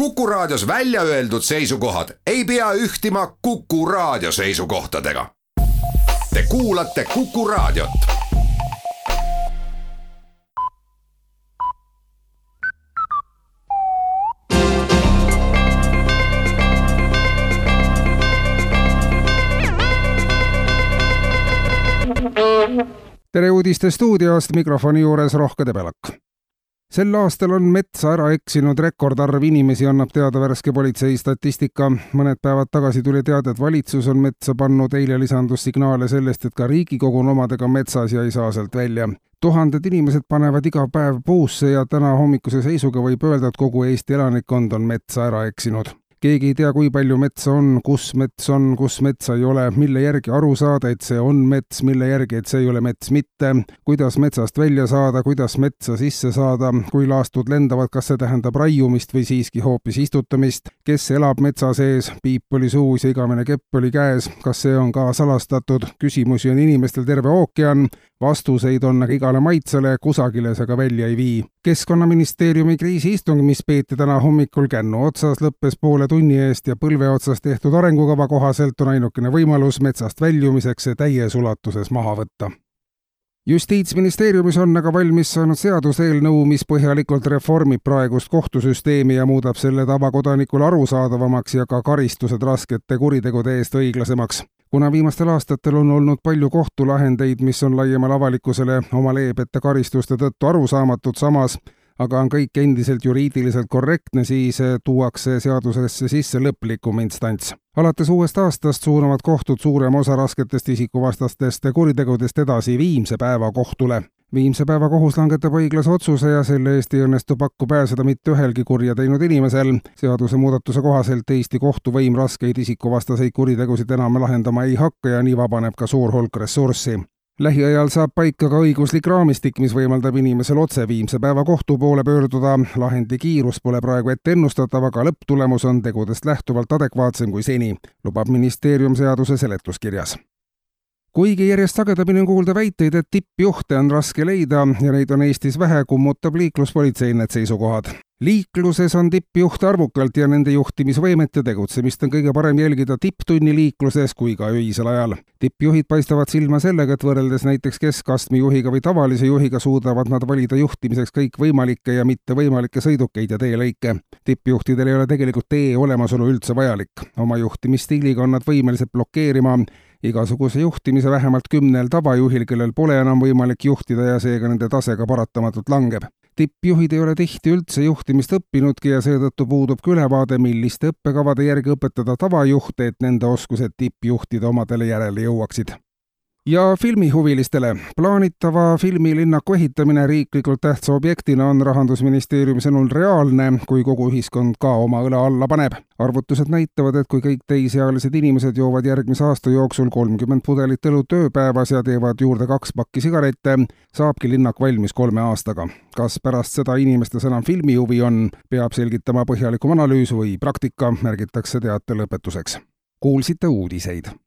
Kuku Raadios välja öeldud seisukohad ei pea ühtima Kuku Raadio seisukohtadega. Te kuulate Kuku Raadiot. tere uudiste stuudiost, mikrofoni juures Rohke Debelak sel aastal on metsa ära eksinud rekordarv inimesi, annab teada värske politsei statistika. mõned päevad tagasi tuli teade, et valitsus on metsa pannud, eile lisandus signaale sellest, et ka Riigikogu on omadega metsas ja ei saa sealt välja. tuhanded inimesed panevad iga päev puusse ja täna hommikuse seisuga võib öelda, et kogu Eesti elanikkond on metsa ära eksinud keegi ei tea, kui palju metsa on, kus mets on, kus metsa ei ole, mille järgi aru saada, et see on mets, mille järgi, et see ei ole mets mitte, kuidas metsast välja saada, kuidas metsa sisse saada, kui laastud lendavad, kas see tähendab raiumist või siiski hoopis istutamist, kes elab metsa sees, piip oli suus ja igavene kepp oli käes, kas see on ka salastatud, küsimusi on inimestel terve ookean, vastuseid on aga igale maitsele, kusagile see aga välja ei vii. keskkonnaministeeriumi kriisiistung, mis peeti täna hommikul kännu otsas, lõppes poole tunni eest ja põlve otsas tehtud arengukava kohaselt on ainukene võimalus metsast väljumiseks see täies ulatuses maha võtta justiitsministeeriumis on aga valmis saanud seaduseelnõu, mis põhjalikult reformib praegust kohtusüsteemi ja muudab selle tavakodanikule arusaadavamaks ja ka karistused raskete kuritegude eest õiglasemaks kuna viimastel aastatel on olnud palju kohtulahendeid, mis on laiemale avalikkusele oma leebete karistuste tõttu arusaamatud, samas aga on kõik endiselt juriidiliselt korrektne, siis tuuakse seadusesse sisse lõplikum instants. alates uuest aastast suunavad kohtud suurema osa rasketest isikuvastastest kuritegudest edasi viimse päeva kohtule viimse päeva kohus langetab õiglase otsuse ja selle eest ei õnnestu pakku pääseda mitte ühelgi kurja teinud inimesel. seadusemuudatuse kohaselt Eesti kohtuvõim raskeid isikuvastaseid kuritegusid enam lahendama ei hakka ja nii vabaneb ka suur hulk ressurssi lähiajal saab paika ka õiguslik raamistik, mis võimaldab inimesel otse viimse päeva kohtu poole pöörduda. lahendi kiirus pole praegu ette ennustatav, aga lõpptulemus on tegudest lähtuvalt adekvaatsem kui seni, lubab ministeerium seaduse seletuskirjas kuigi järjest sagedamini on kuulda väiteid, et tippjuhte on raske leida ja neid on Eestis vähe, kummutab liikluspolitsei need seisukohad. liikluses on tippjuhte arvukalt ja nende juhtimisvõimet ja tegutsemist on kõige parem jälgida tipptunni liikluses kui ka öisel ajal. tippjuhid paistavad silma sellega, et võrreldes näiteks keskastme juhiga või tavalise juhiga suudavad nad valida juhtimiseks kõikvõimalikke ja mittevõimalikke sõidukeid ja teelõike. tippjuhtidel ei ole tegelikult tee olemasolu üldse vajalik. oma juhtimisstiiliga on nad võimelised blokeerima igasuguse juhtimise vähemalt kümnel tavajuhil, kellel pole enam võimalik juhtida ja seega nende tase ka paratamatult langeb. tippjuhid ei ole tihti üldse juhtimist õppinudki ja seetõttu puudub ka ülevaade, milliste õppekavade järgi õpetada tavajuhte, et nende oskused tippjuhtide omadele järele jõuaksid ja filmihuvilistele. plaanitava filmilinnaku ehitamine riiklikult tähtsa objektina on Rahandusministeeriumi sõnul reaalne, kui kogu ühiskond ka oma õla alla paneb. arvutused näitavad, et kui kõik täisealised inimesed joovad järgmise aasta jooksul kolmkümmend pudelit õlut ööpäevas ja teevad juurde kaks pakki sigarette, saabki linnak valmis kolme aastaga. kas pärast seda inimestes enam filmihuvi on, peab selgitama põhjalikum analüüs või praktika, märgitakse teate lõpetuseks. kuulsite uudiseid